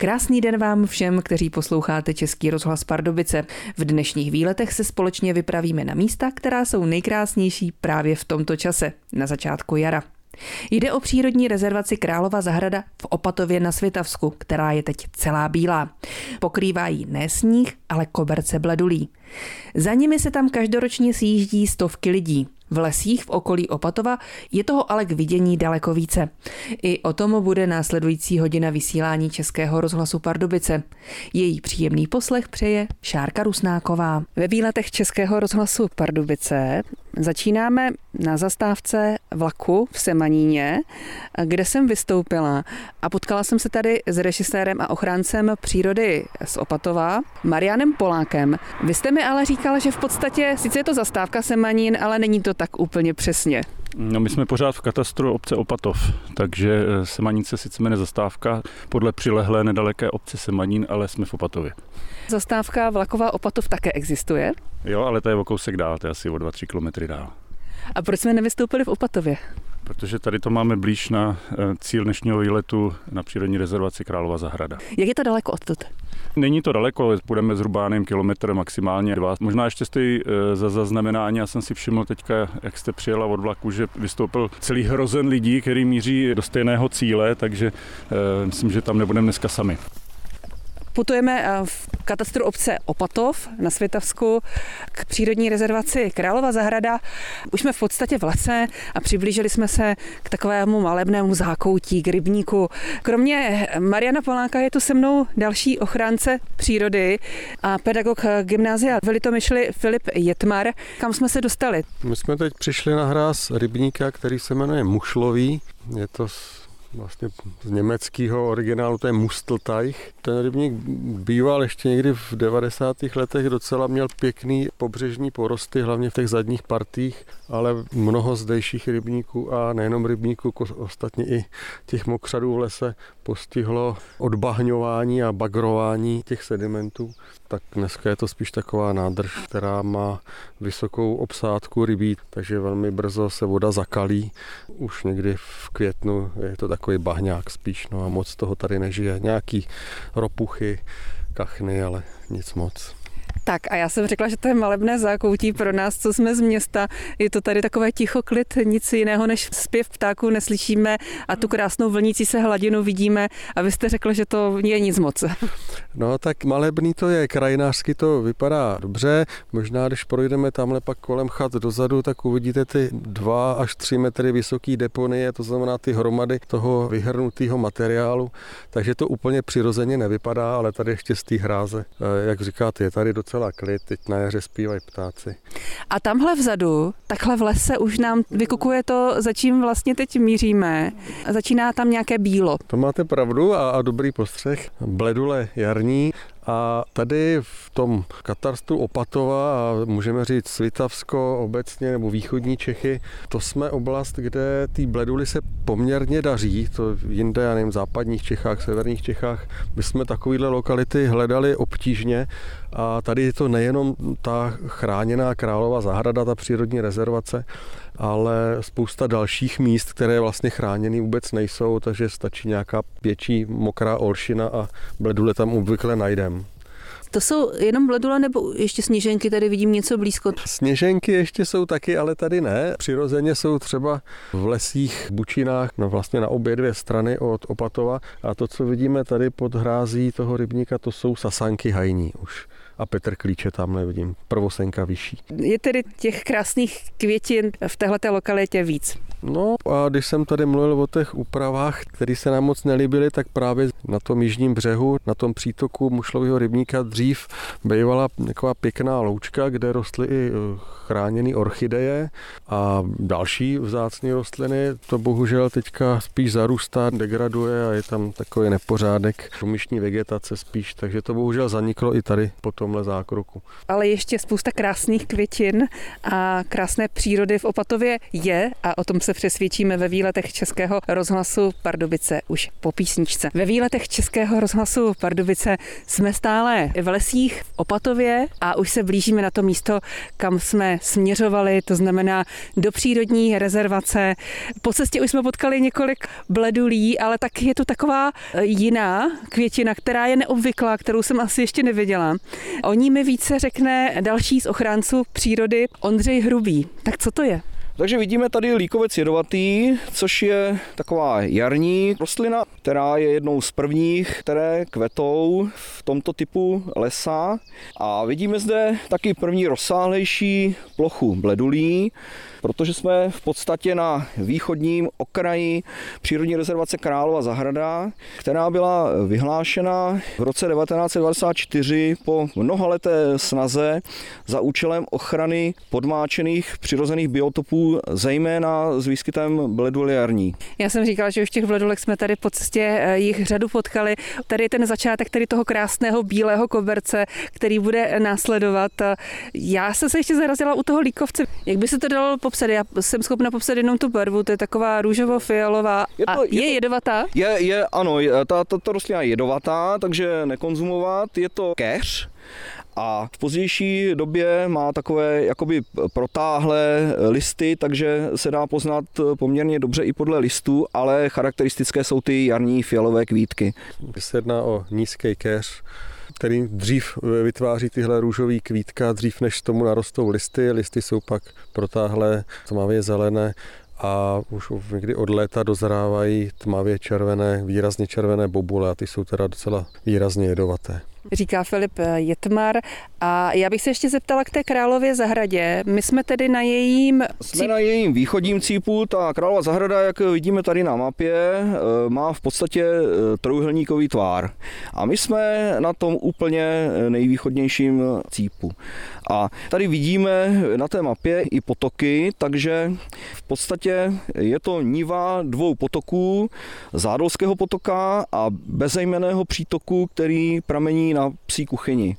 Krásný den vám všem, kteří posloucháte Český rozhlas Pardubice. V dnešních výletech se společně vypravíme na místa, která jsou nejkrásnější právě v tomto čase, na začátku jara. Jde o přírodní rezervaci Králova zahrada v Opatově na Svitavsku, která je teď celá bílá. Pokrývá ji ne sníh, ale koberce bledulí. Za nimi se tam každoročně sjíždí stovky lidí. V lesích v okolí Opatova je toho ale k vidění daleko více. I o tom bude následující hodina vysílání Českého rozhlasu Pardubice. Její příjemný poslech přeje Šárka Rusnáková. Ve výletech Českého rozhlasu Pardubice začínáme na zastávce vlaku v Semaníně, kde jsem vystoupila a potkala jsem se tady s režisérem a ochráncem přírody z Opatova, Marianem Polákem. Vy jste mi ale říkal, že v podstatě, sice je to zastávka Semanín, ale není to tak úplně přesně. No, my jsme pořád v katastru obce Opatov, takže eh, Semanín se sice jmenuje zastávka podle přilehlé nedaleké obce Semanín, ale jsme v Opatově. Zastávka vlaková Opatov také existuje? Jo, ale to je o kousek dál, to je asi o 2-3 kilometry dál. A proč jsme nevystoupili v Opatově? Protože tady to máme blíž na eh, cíl dnešního výletu na přírodní rezervaci Králova zahrada. Jak je to daleko odtud? Není to daleko, budeme zhruba nevím, kilometr, maximálně dva. Možná ještě stojí eh, za zaznamenání, já jsem si všiml teďka, jak jste přijela od vlaku, že vystoupil celý hrozen lidí, který míří do stejného cíle, takže uh, myslím, že tam nebudeme dneska sami. Putujeme eh, v katastru obce Opatov na Světavsku k přírodní rezervaci Králova zahrada. Už jsme v podstatě v lese a přiblížili jsme se k takovému malebnému zákoutí, k rybníku. Kromě Mariana Poláka je tu se mnou další ochránce přírody a pedagog gymnázia v Litomyšli Filip Jetmar. Kam jsme se dostali? My jsme teď přišli na hráz rybníka, který se jmenuje Mušlový. Je to vlastně z německého originálu, to je Mustelteich. Ten rybník býval ještě někdy v 90. letech, docela měl pěkný pobřežní porosty, hlavně v těch zadních partích, ale mnoho zdejších rybníků a nejenom rybníků, ostatně i těch mokřadů v lese postihlo odbahňování a bagrování těch sedimentů, tak dneska je to spíš taková nádrž, která má vysokou obsádku rybí, takže velmi brzo se voda zakalí. Už někdy v květnu je to takový bahňák spíš, no a moc toho tady nežije. Nějaký ropuchy, kachny, ale nic moc. Tak a já jsem řekla, že to je malebné zákoutí pro nás, co jsme z města. Je to tady takové ticho klid, nic jiného než zpěv ptáků neslyšíme a tu krásnou vlnící se hladinu vidíme a vy jste řekl, že to je nic moc. No tak malebný to je, krajinářsky to vypadá dobře. Možná, když projdeme tamhle pak kolem chat dozadu, tak uvidíte ty dva až tři metry vysoký deponie, to znamená ty hromady toho vyhrnutého materiálu. Takže to úplně přirozeně nevypadá, ale tady ještě z té hráze, eh, jak říkáte, je tady docela klid, teď na jaře zpívají ptáci. A tamhle vzadu, takhle v lese už nám vykukuje to, za čím vlastně teď míříme. Začíná tam nějaké bílo. To máte pravdu a, a dobrý postřeh. Bledule jarní a tady v tom katarstru Opatova a můžeme říct Svitavsko obecně nebo východní Čechy, to jsme oblast, kde ty bleduly se poměrně daří, to jinde, já nevím, v západních Čechách, severních Čechách, my jsme takovéhle lokality hledali obtížně a tady je to nejenom ta chráněná králová zahrada, ta přírodní rezervace, ale spousta dalších míst, které vlastně chráněny vůbec nejsou, takže stačí nějaká větší mokrá olšina a bledule tam obvykle najdeme. To jsou jenom bledule nebo ještě sněženky, tady vidím něco blízko? Sněženky ještě jsou taky, ale tady ne. Přirozeně jsou třeba v lesích, bučinách, no vlastně na obě dvě strany od Opatova a to, co vidíme tady pod hrází toho rybníka, to jsou sasanky hajní už a Petr Klíče tam nevidím, prvosenka vyšší. Je tedy těch krásných květin v této lokalitě víc? No a když jsem tady mluvil o těch úpravách, které se nám moc nelíbily, tak právě na tom jižním břehu, na tom přítoku Mušlového rybníka dřív bývala taková pěkná loučka, kde rostly i eh, chráněné orchideje a další vzácné rostliny. To bohužel teďka spíš zarůstá, degraduje a je tam takový nepořádek, místní vegetace spíš, takže to bohužel zaniklo i tady potom tomhle zákroku. Ale ještě spousta krásných květin a krásné přírody v Opatově je a o tom se přesvědčíme ve výletech Českého rozhlasu Pardubice už po písničce. Ve výletech Českého rozhlasu Pardubice jsme stále v lesích v Opatově a už se blížíme na to místo, kam jsme směřovali, to znamená do přírodní rezervace. Po cestě už jsme potkali několik bledulí, ale taky je to taková e, jiná květina, která je neobvyklá, kterou jsem asi ještě neviděla. O ní mi více řekne další z ochránců přírody Ondřej Hrubý. Tak co to je? Takže vidíme tady líkovec jedovatý, což je taková jarní rostlina, která je jednou z prvních, které kvetou v tomto typu lesa. A vidíme zde taky první rozsáhlejší plochu bledulí, protože jsme v podstatě na východním okraji přírodní rezervace Králova zahrada, která byla vyhlášena v roce 1924 po mnohaleté snaze za účelem ochrany podmáčených přirozených biotopů, zejména s výskytem bledoliarní. Já jsem říkala, že už těch bledulek jsme tady po cestě eh, jich řadu potkali. Tady je ten začátek tady toho krásného bílého koberce, který bude následovat. Já jsem se ještě zarazila u toho líkovce. Jak by se to dalo popsat? Já jsem schopna popsat jenom tu barvu, to je taková růžovo-fialová. Je to, a je, je to, jedovatá? Je, je, ano, je, ta, ta, ta rostlina je jedovatá, takže nekonzumovat. Je to keř, a v pozdější době má takové jakoby protáhlé listy, takže se dá poznat poměrně dobře i podle listů, ale charakteristické jsou ty jarní fialové kvítky. Se jedná o nízký keř, který dřív vytváří tyhle růžové kvítka, dřív než tomu narostou listy. Listy jsou pak protáhlé, tmavě zelené a už někdy od léta dozrávají tmavě červené, výrazně červené bobule a ty jsou teda docela výrazně jedovaté říká Filip Jetmar. A já bych se ještě zeptala k té Králově zahradě. My jsme tedy na jejím... Jsme na jejím východním cípu. Ta Králova zahrada, jak vidíme tady na mapě, eh, má v podstatě eh, trojuhelníkový tvár. A my jsme na tom úplně nejvýchodnějším cípu. A tady vidíme na té mapě i potoky, takže v podstatě je to niva dvou potoků, Zádolského potoka a bezejmeného přítoku, který pramení na psí kuchyni.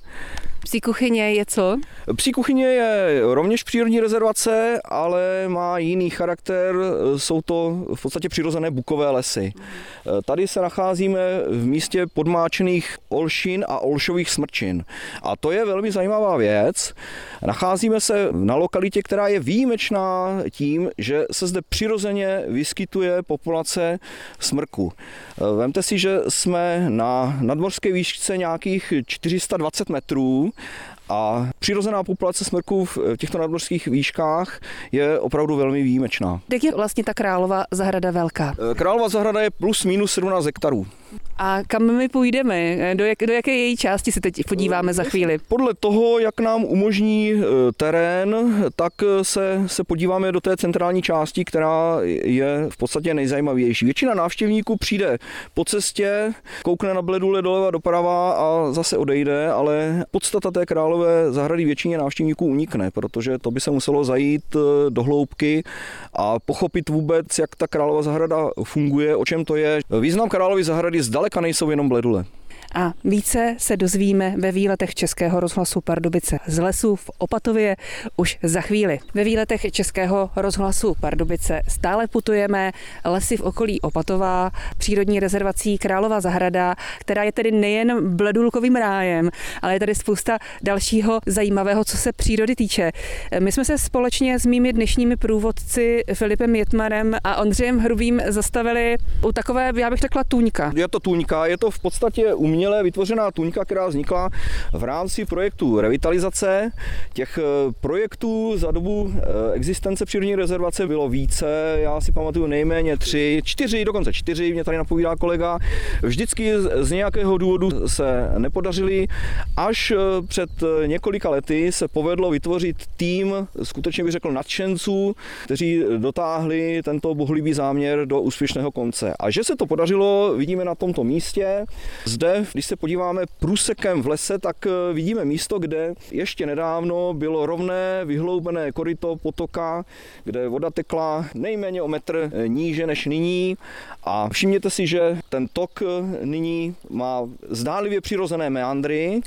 Psí kuchyně je co? Psí kuchyně je rovněž přírodní rezervace, ale má jiný charakter. Jsou to v podstatě přirozené bukové lesy. Tady se nacházíme v místě podmáčených olšin a olšových smrčin. A to je velmi zajímavá věc. Nacházíme se na lokalitě, která je výjimečná tím, že se zde přirozeně vyskytuje populace smrku. Vemte si, že jsme na nadmorské výšce nějakých 420 metrů a přirozená populace smrků v těchto nadmořských výškách je opravdu velmi výjimečná. Jak je vlastně ta králová zahrada velká? Králova zahrada je plus minus 17 hektarů. A kam my půjdeme? Do, jak, do jaké její části se teď podíváme za chvíli? Podle toho, jak nám umožní e, terén, tak se, se podíváme do té centrální části, která je v podstatě nejzajímavější. Většina návštěvníků přijde po cestě, koukne na bledule doleva doprava a zase odejde, ale podstata té králové zahrady většině návštěvníků unikne, protože to by se muselo zajít e, do hloubky a pochopit vůbec, jak ta králová zahrada funguje, o čem to je. Význam královy zahrady zdaleka nejsou jenom bledule. A více se dozvíme ve výletech Českého rozhlasu Pardubice z lesů v Opatově už za chvíli. Ve výletech Českého rozhlasu Pardubice stále putujeme lesy v okolí Opatová, přírodní rezervací Králova zahrada, která je tedy nejen bledulkovým rájem, ale je tady spousta dalšího zajímavého, co se přírody týče. My jsme se společně s mými dnešními průvodci Filipem Jetmarem a Ondřejem Hrubým zastavili u takové, já bych řekla, tůňka. Je to tůňka, je to v podstatě umělé uměle vytvořená tuňka, která vznikla v rámci projektu revitalizace. Těch eh, projektů za dobu eh, existence přírodní rezervace bylo více, já si pamatuju nejméně tři, čtyři, dokonce čtyři, mě tady napovídá kolega. Vždycky z nějakého důvodu se nepodařili, až eh, před několika lety se povedlo vytvořit tým, skutečně bych řekl nadšenců, kteří dotáhli tento bohlivý záměr do úspěšného konce. A že se to podařilo, vidíme na tomto místě. Zde Když se podíváme průsekem v lese, tak eh, vidíme místo, kde ještě nedávno bylo rovné vyhloubené koryto potoka, kde voda tekla nejméně o metr eh, níže než nyní a všimněte si, že ten tok eh, nyní má zdálivě přirozené meandry,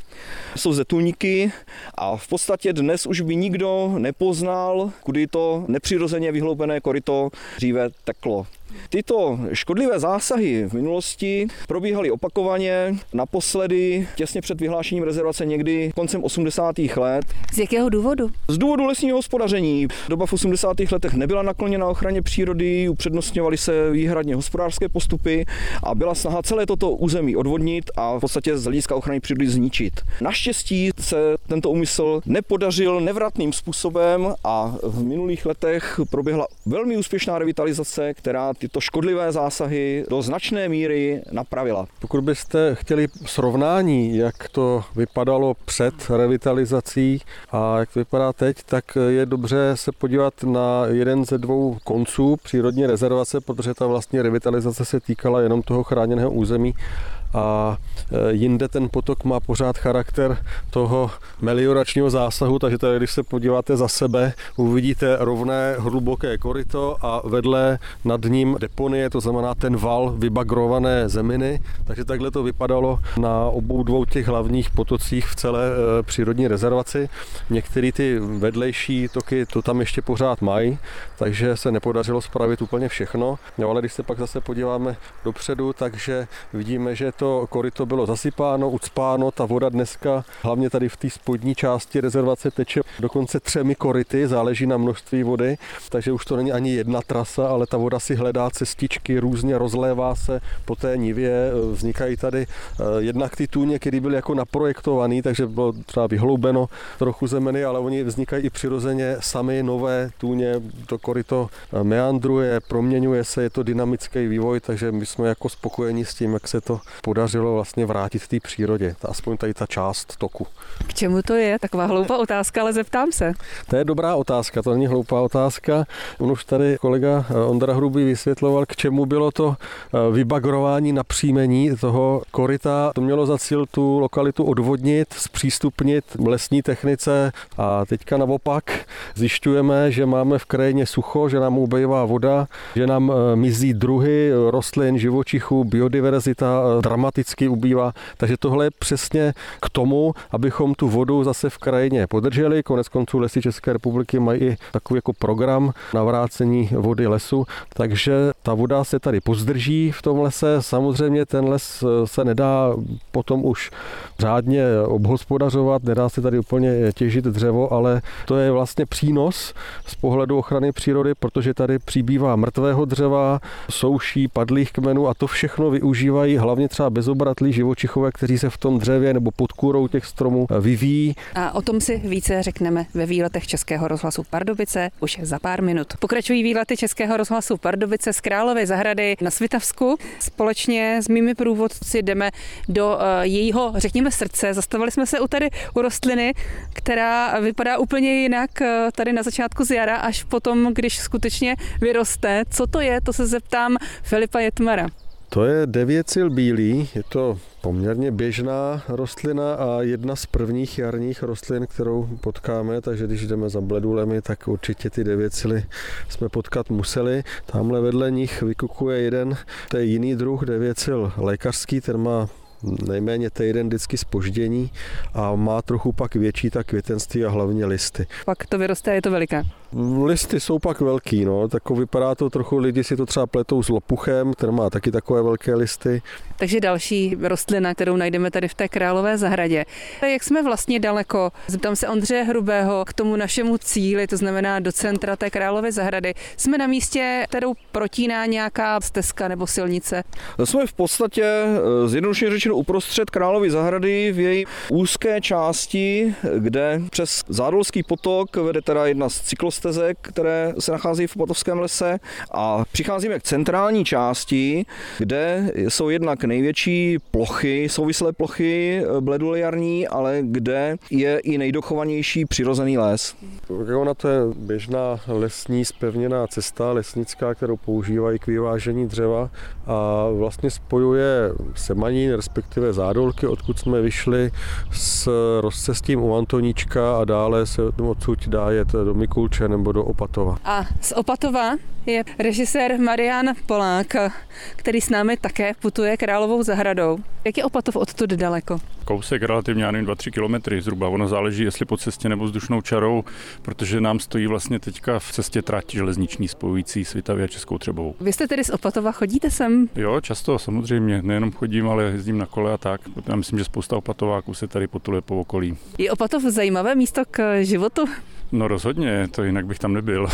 jsou zde tůniky a v podstatě dnes už by nikdo nepoznal, kudy to nepřirozeně vyhloubené koryto dříve teklo. Tyto škodlivé zásahy v minulosti probíhaly opakovaně, naposledy těsně před vyhlášením rezervace někdy koncem 80. let. Z jakého důvodu? Z důvodu lesního hospodaření. Doba v 80. letech nebyla nakloněna ochraně přírody, upřednostňovaly se výhradně hospodářské postupy a byla snaha celé toto území odvodnit a v podstatě z hlediska ochrany přírody zničit. Naštěstí se tento úmysl nepodařil nevratným způsobem a v minulých letech proběhla velmi úspěšná revitalizace, která tyto škodlivé zásahy do značné míry napravila. Pokud byste chtěli srovnání, jak to vypadalo před revitalizací a jak to vypadá teď, tak je dobře se podívat na jeden ze dvou konců přírodní rezervace, protože ta vlastně revitalizace se týkala jenom toho chráněného území a e, jinde ten potok má pořád charakter toho melioračního zásahu, takže tady, když se podíváte za sebe, uvidíte rovné hluboké koryto a vedle nad ním deponie, to znamená ten val vybagrované zeminy, takže takhle to vypadalo na obou dvou těch hlavních potocích v celé e, přírodní rezervaci. Některé ty vedlejší toky to tam ještě pořád mají, takže se nepodařilo spravit úplně všechno, no, ale když se pak zase podíváme dopředu, takže vidíme, že to to koryto bylo zasypáno, ucpáno, ta voda dneska, hlavně tady v té spodní části rezervace teče. Dokonce třemi koryty, záleží na množství vody, takže už to není ani jedna trasa, ale ta voda si hledá cestičky, různě rozlévá se po té nivě, vznikají tady eh, jednak ty tůně, které byly jako naprojektované, takže bylo třeba vyhloubeno trochu zemeny, ale oni vznikají i přirozeně sami nové tůně, to koryto eh, meandruje, proměňuje se, je to dynamický vývoj, takže my jsme jako spokojeni s tím, jak se to podařilo vlastně vrátit v té přírodě, aspoň tady ta část toku. K čemu to je? Taková hloupá otázka, ale zeptám se. To je dobrá otázka, to není hloupá otázka. On už tady kolega eh, Ondra Hrubý vysvětloval, k čemu bylo to eh, vybagrování na příjmení toho koryta. To mělo za cíl tu lokalitu odvodnit, zpřístupnit lesní technice a teďka naopak zjišťujeme, že máme v krajině sucho, že nám ubejvá voda, že nám eh, mizí druhy rostlin, živočichů, biodiverzita dramaticky ubývá. Takže tohle je přesně k tomu, abychom tu vodu zase v krajině podrželi. Konec konců lesy České republiky mají i takový jako program navrácení vody lesu, takže ta voda se tady pozdrží v tom lese. Samozřejmě ten les se nedá potom už řádně obhospodařovat, nedá se tady úplně těžit dřevo, ale to je vlastně přínos z pohledu ochrany přírody, protože tady přibývá mrtvého dřeva, souší, padlých kmenů a to všechno využívají hlavně třeba bezobratlí živočichové, kteří se v tom dřevě nebo pod kůrou těch stromů vyvíjí. A o tom si více řekneme ve výletech Českého rozhlasu Pardubice už za pár minut. Pokračují výlety Českého rozhlasu Pardubice z Královy zahrady na Svitavsku. Společně s mými průvodci jdeme do eh, jejího, řekněme, srdce. Zastavili jsme se u tady u rostliny, která vypadá úplně jinak eh, tady na začátku z jara, až potom, když skutečně vyroste. Co to je, to se zeptám Filipa Jetmara. To je devěcil bílý, je to poměrně běžná rostlina a jedna z prvních jarních rostlin, kterou potkáme, takže když jdeme za bledulemi, tak určitě ty devěcily jsme potkat museli. Tamhle vedle nich vykukuje jeden, to je jiný druh devěcil lékařský, ten má nejméně týden vždycky spoždění a má trochu pak větší ta květenství a hlavně listy. Pak to vyroste, je to veliké. Listy jsou pak velký, no, tak vypadá to trochu, lidi si to třeba pletou s lopuchem, ten má taky takové velké listy. Takže další rostlina, kterou najdeme tady v té králové zahradě. Jak jsme vlastně daleko? Zeptám se Ondřeje Hrubého k tomu našemu cíli, to znamená do centra té králové zahrady. Jsme na místě, kterou protíná nějaká stezka nebo silnice? Jsme v podstatě eh, zjednodušeně řečeno uprostřed královy zahrady v její úzké části, kde přes Zádolský potok vede teda jedna z cyklostezek stezek, které se nacházejí v Opatovském lese a přicházíme k centrální části, kde jsou jednak největší plochy, souvislé plochy bledulejární, ale kde je i nejdochovanější přirozený les. Ona to je běžná lesní spevněná cesta lesnická, kterou používají k vyvážení dřeva a vlastně spojuje Semanín, respektive Zádolky, odkud jsme vyšli s rozcestím u Antoníčka a dále se odsud dá jet do Mikulče nebo do Opatova. A z Opatova je režisér Marian Polák, který s námi také putuje Královou zahradou. Jak je Opatov odtud daleko? Kousek relativně, já nevím, 2-3 kilometry zhruba. Ono záleží, jestli po cestě nebo vzdušnou čarou, protože nám stojí vlastně teďka v cestě trať železniční spojující Svitavě a Českou Třebou. Vy jste tedy z Opatova, chodíte sem? Jo, často samozřejmě. Nejenom chodím, ale jezdím na kole a tak. Já myslím, že spousta opatováků se tady potuluje po okolí. Je Opatov zajímavé místo k životu? No rozhodně, to jinak bych tam nebyl.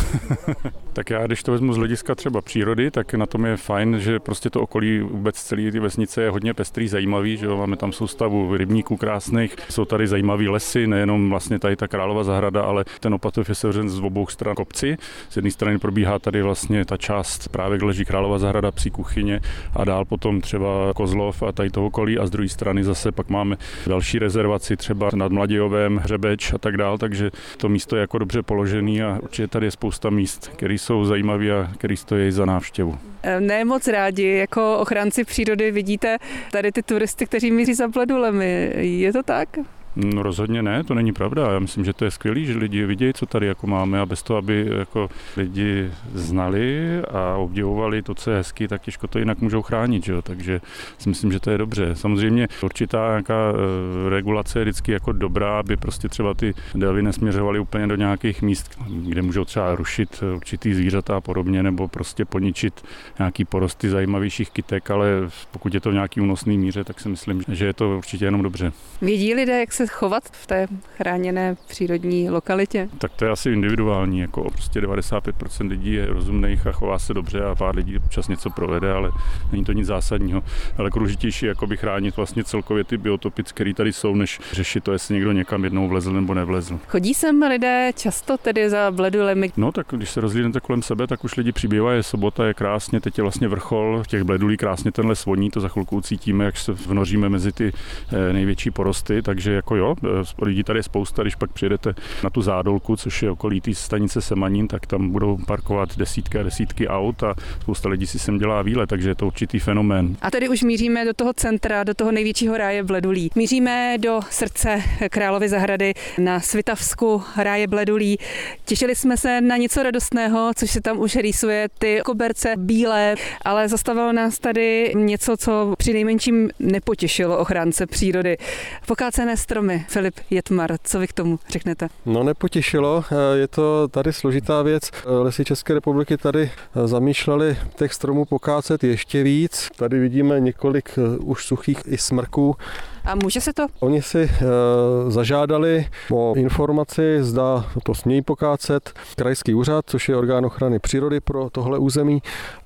tak já, když to vezmu z hlediska třeba přírody, tak na tom je fajn, že prostě to okolí vůbec celé ty vesnice je hodně pestrý, zajímavý, že jo? máme tam soustavu rybníků krásných, jsou tady zajímavé lesy, nejenom vlastně tady ta Králova zahrada, ale ten Opatov je sevřen z obou stran kopci. Z jedné strany probíhá tady vlastně ta část právě, kde leží Králova zahrada, psí kuchyně a dál potom třeba Kozlov a tady toho okolí a z druhé strany zase pak máme další rezervaci třeba nad Mladějovém, Hřebeč a tak dál, takže to místo je jako dobře položený a určitě tady je spousta míst, které jsou zajímavé a které stojí za návštěvu. Ne moc rádi, jako ochránci přírody vidíte tady ty turisty, kteří míří za bledulemi. Je to tak? No rozhodně ne, to není pravda. Já myslím, že to je skvělé, že lidi vidějí, co tady jako máme a bez toho, aby jako lidi znali a obdivovali to, co je hezky, tak těžko to jinak můžou chránit. Že jo? Takže si myslím, že to je dobře. Samozřejmě určitá nějaká e, regulace je vždycky jako dobrá, aby prostě třeba ty delvy nesměřovaly úplně do nějakých míst, kde můžou třeba rušit určitý zvířata a podobně, nebo prostě poničit nějaký porosty zajímavějších kytek, ale pokud je to v nějaký únosný míře, tak si myslím, že je to určitě jenom dobře. Vědí lidé, jak se se chovat v té chráněné přírodní lokalitě? Tak to je asi individuální, jako prostě 95% lidí je rozumných a chová se dobře a pár lidí občas něco provede, ale není to nic zásadního. Ale důležitější jako by chránit vlastně celkově ty biotopy, které tady jsou, než řešit to, jestli někdo někam jednou vlezl nebo nevlezl. Chodí sem lidé často tedy za bledulemi? No tak když se rozlídnete kolem sebe, tak už lidi přibývají, je sobota, je krásně, teď je vlastně vrchol těch bledulí, krásně tenhle svoní, to za chvilku cítíme, jak se vnoříme mezi ty eh, největší porosty, takže jako jako jo, e, lidí tady je spousta, když pak přijedete na tu zádolku, což je okolí té stanice Semanín, tak tam budou parkovat desítky a desítky aut a spousta lidí si sem dělá výlet, takže je to určitý fenomén. A tady už míříme do toho centra, do toho největšího ráje Bledulí. Míříme do srdce Královy zahrady na Svitavsku ráje Bledulí. Těšili jsme se na něco radostného, což se tam už rýsuje, ty koberce bílé, ale zastavilo nás tady něco, co při nejmenším nepotěšilo ochránce přírody. Pokácené stromy stromy. Filip Jetmar, co vy k tomu řeknete? No nepotěšilo, eh, je to tady složitá věc. Eh, Lesy České republiky tady eh, zamýšleli těch stromů pokácet ještě víc. Tady vidíme několik už suchých i smrků, a může se to? Oni si e, zažádali o informaci, zda to smějí pokácet krajský úřad, což je orgán ochrany přírody pro tohle území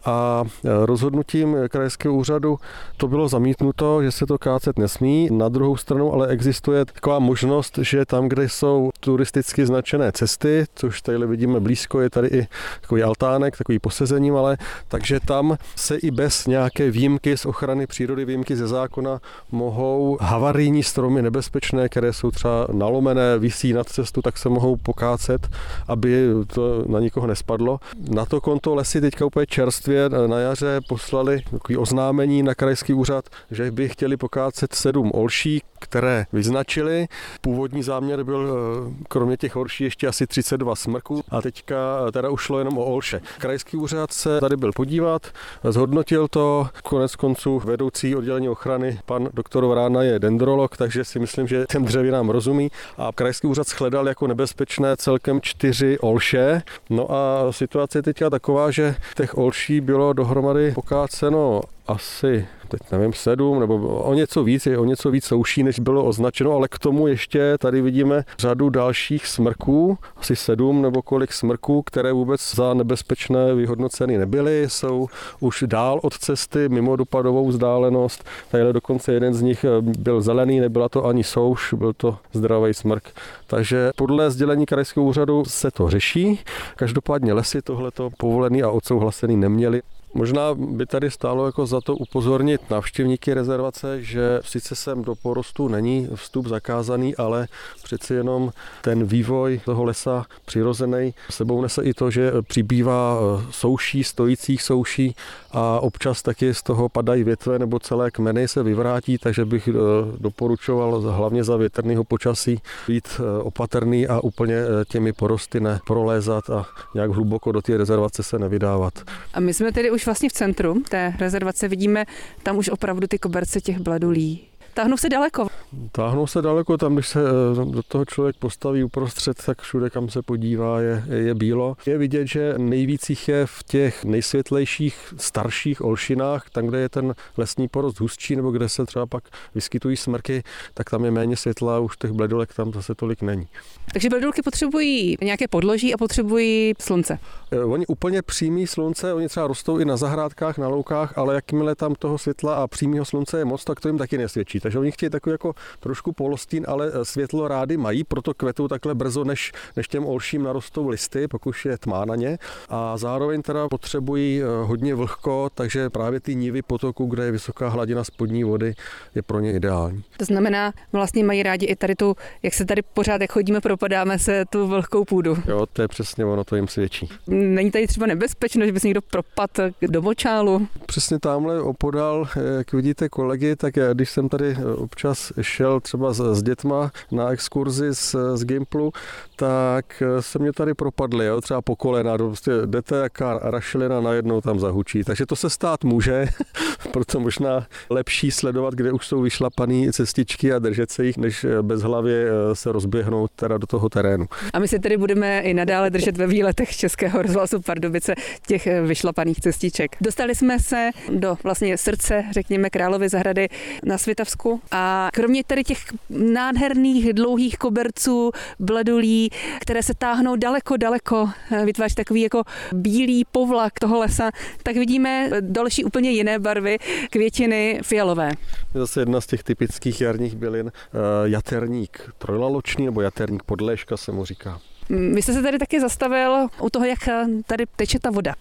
a e, rozhodnutím krajského úřadu to bylo zamítnuto, že se to kácet nesmí. Na druhou stranu ale existuje taková možnost, že tam, kde jsou turisticky značené cesty, což tady vidíme blízko, je tady i takový altánek, takový posezením, ale takže tam se i bez nějaké výjimky z ochrany přírody, výjimky ze zákona mohou havarijní stromy nebezpečné, které jsou třeba nalomené, visí nad cestu, tak se mohou pokácet, aby to na nikoho nespadlo. Na to konto lesy teďka úplně čerstvě na jaře poslali takový oznámení na krajský úřad, že by chtěli pokácet sedm olší, které vyznačili. Původní záměr byl eh, kromě těch horší ještě asi 32 smrků a teďka teda ušlo jenom o olše. Krajský úřad se tady byl podívat, zhodnotil to, konec konců vedoucí oddělení ochrany, pan doktor Vrána je dendrolog, takže si myslím, že ten dřevinám rozumí a krajský úřad shledal jako nebezpečné celkem čtyři olše. No a situace je teďka taková, že těch olší bylo dohromady pokáceno asi teď nevím, sedm nebo o něco víc, je o něco víc souší, než bylo označeno, ale k tomu ještě tady vidíme řadu dalších smrků, asi sedm nebo kolik smrků, které vůbec za nebezpečné vyhodnoceny nebyly, jsou už dál od cesty, mimo dopadovou vzdálenost. Tady dokonce jeden z nich eh, byl zelený, nebyla to ani souš, byl to zdravý smrk. Takže podle sdělení krajského úřadu se to řeší. Každopádně lesy tohleto povolený a odsouhlasený neměli. Možná by tady stálo jako za to upozornit navštěvníky rezervace, že sice sem do porostu není vstup zakázaný, ale přeci jenom ten vývoj toho lesa přirozený sebou nese i to, že přibývá eh, souší, stojících souší a občas taky z toho padají větve nebo celé kmeny se vyvrátí, takže bych eh, doporučoval hlavně za větrného počasí být eh, opatrný a úplně těmi porosty neprolézat a nějak hluboko do té rezervace se nevydávat. A my jsme tedy už vlastně v centru té rezervace vidíme tam už opravdu ty koberce těch bladulí. Táhnou se daleko. Táhnou se daleko, tam když se eh, do toho člověk postaví uprostřed, tak všude, kam se podívá, je, je bílo. Je vidět, že nejvíc jich je v těch nejsvětlejších, starších olšinách, tam, kde je ten lesní porost hustší, nebo kde se třeba pak vyskytují smrky, tak tam je méně světla, už těch bledolek tam zase tolik není. Takže bledulky potřebují nějaké podloží a potřebují slunce. Eh, oni úplně přímý slunce, oni třeba rostou i na zahrádkách, na loukách, ale jakmile tam toho světla a přímého slunce je moc, tak to jim taky nesvědčí. Takže oni chtějí takový jako trošku polostín, ale eh, světlo rády mají, proto kvetou takhle brzo, než, než těm olším narostou listy, pokud je tmá na ně. A zároveň teda potřebují eh, hodně vlhko, takže právě ty nivy potoku, kde je vysoká hladina spodní vody, je pro ně ideální. To znamená, vlastně mají rádi i tady tu, jak se tady pořád, jak chodíme, propadáme se tu vlhkou půdu. Jo, to je přesně ono, to jim svědčí. Není tady třeba nebezpečno, že by se někdo propad do močálu? Přesně tamhle opodal, jak vidíte kolegy, tak já, když jsem tady občas šel třeba s, s dětma na exkurzi z, z Gimplu, tak se mě tady propadly, jo, třeba po kolena, prostě jdete jaká rašelina najednou tam zahučí. Takže to se stát může, proto možná lepší sledovat, kde už jsou vyšlapané cestičky a držet se jich, než bez hlavě eh, se rozběhnout teda do toho terénu. A my si tedy budeme i nadále držet ve výletech Českého rozhlasu Pardubice těch eh, vyšlapaných cestiček. Dostali jsme se do vlastně srdce, řekněme, Královy zahrady na Svitavsku a kromě tady těch nádherných dlouhých koberců, bledulí, které se táhnou daleko, daleko, eh, vytváří takový jako bílý povlak toho lesa, tak vidíme další úplně jiné barvy, květiny fialové. Je zase jedna z těch typických jarních bylin, eh, jaterník trojlaločný nebo jaterník podléška se mu říká. Vy jste se tady taky zastavil u toho, jak eh, tady teče ta voda.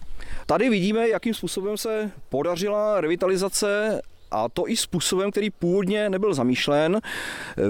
Tady vidíme, jakým způsobem se podařila revitalizace a to i způsobem, který původně nebyl zamýšlen.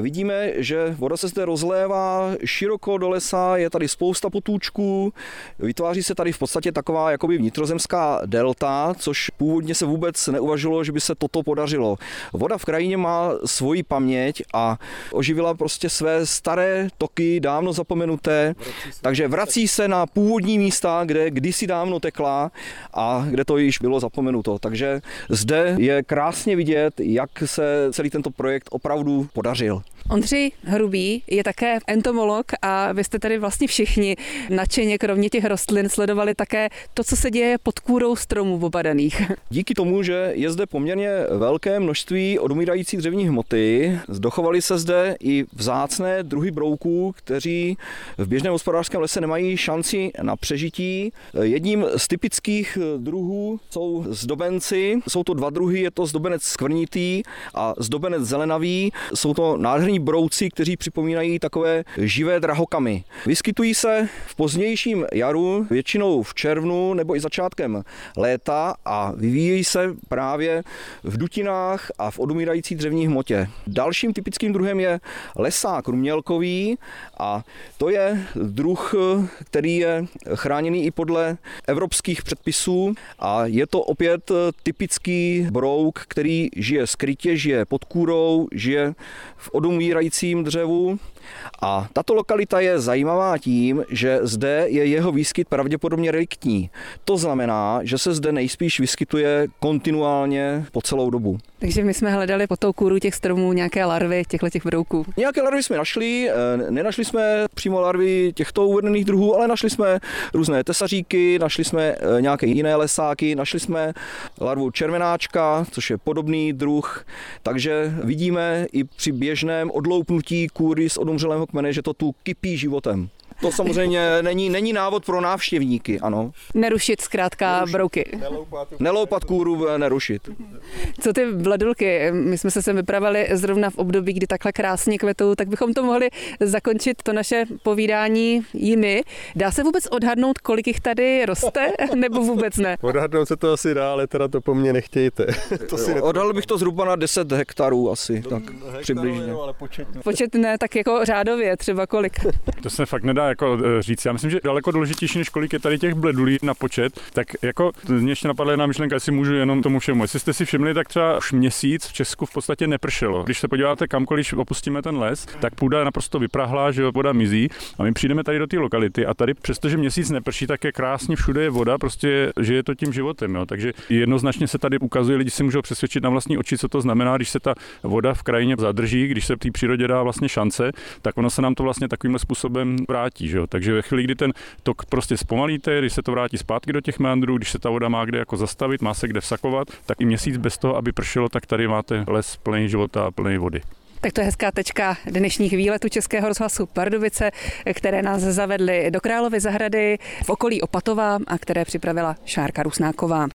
Vidíme, že voda se zde rozlévá široko do lesa, je tady spousta potůčků, vytváří se tady v podstatě taková jakoby vnitrozemská delta, což původně se vůbec neuvažilo, že by se toto podařilo. Voda v krajině má svoji paměť a oživila prostě své staré toky, dávno zapomenuté, takže vrací se na původní místa, kde kdysi dávno tekla a kde to již bylo zapomenuto. Takže zde je krásně vidět, jak se celý tento projekt opravdu podařil. Ondřej Hrubý je také entomolog a vy jste tady vlastně všichni nadšeně, kromě těch rostlin, sledovali také to, co se děje pod kůrou stromů obadaných. Díky tomu, že je zde poměrně velké množství odumírající dřevní hmoty, dochovaly se zde i vzácné druhy brouků, kteří v běžném hospodářském lese nemají šanci na přežití. Jedním z typických druhů jsou zdobenci. Jsou to dva druhy, je to zdobenec skvrnitý a zdobenec zelenavý. Jsou to nádherní drobní brouci, kteří připomínají takové živé drahokamy. Vyskytují se v pozdějším jaru, většinou v červnu nebo i začátkem léta a vyvíjejí se právě v dutinách a v odumírající dřevní hmotě. Dalším typickým druhem je lesák rumělkový a to je druh, který je chráněný i podle evropských předpisů a je to opět typický brouk, který žije skrytě, žije pod kůrou, žije v odumírající umírajícím dřevu. A tato lokalita je zajímavá tím, že zde je jeho výskyt pravděpodobně reliktní. To znamená, že se zde nejspíš vyskytuje kontinuálně po celou dobu. Takže my jsme hledali po tou kůru těch stromů nějaké larvy těchto těch brouků. Nějaké larvy jsme našli, eh, nenašli jsme přímo larvy těchto uvedených druhů, ale našli jsme různé tesaříky, našli jsme eh, nějaké jiné lesáky, našli jsme larvu červenáčka, což je podobný druh, takže vidíme i při běžném odloupnutí kůry z odumřelého kmene, že to tu kypí životem. To samozřejmě není, není návod pro návštěvníky, ano. Nerušit zkrátka nerušit. brouky. Neloupat kůru, eh, nerušit. Co ty vladulky? My jsme se sem vypravili zrovna v období, kdy takhle krásně kvetou, tak bychom to mohli zakončit to naše povídání jimi. Dá se vůbec odhadnout, kolik jich tady roste, nebo vůbec ne? Odhadnout se to asi dá, ale teda to po mně nechtějte. to si Odhadl bych to zhruba na 10 hektarů asi, tak hektarů, přibližně. Jo, ale počet, počet ne, tak jako řádově, třeba kolik. To se fakt nedá jako e, říct. Já myslím, že daleko důležitější, než kolik je tady těch bledulí na počet, tak jako mě ještě napadla jedna myšlenka, jestli můžu jenom tomu všemu. Jestli jste si všimli, tak třeba už měsíc v Česku v podstatě nepršelo. Když se podíváte kamkoliv opustíme ten les, tak půda je naprosto vyprahlá, že voda mizí a my přijdeme tady do té lokality a tady přestože měsíc neprší, tak je krásně všude je voda, prostě že je to tím životem. Jo. Takže jednoznačně se tady ukazuje, lidi si můžou přesvědčit na vlastní oči, co to znamená, když se ta voda v krajině zadrží, když se té přírodě dá vlastně šance, tak ono se nám to vlastně takovým způsobem vrátí. Že jo? Takže ve chvíli, kdy ten tok prostě zpomalíte, když se to vrátí zpátky do těch meandrů, když se ta voda má kde jako zastavit, má se kde vsakovat, tak i měsíc bez toho, aby pršelo, tak tady máte les plný života a plný vody. Tak to je hezká tečka dnešních výletů Českého rozhlasu Pardubice, které nás zavedly do Královy zahrady v okolí Opatova a které připravila Šárka Rusnáková.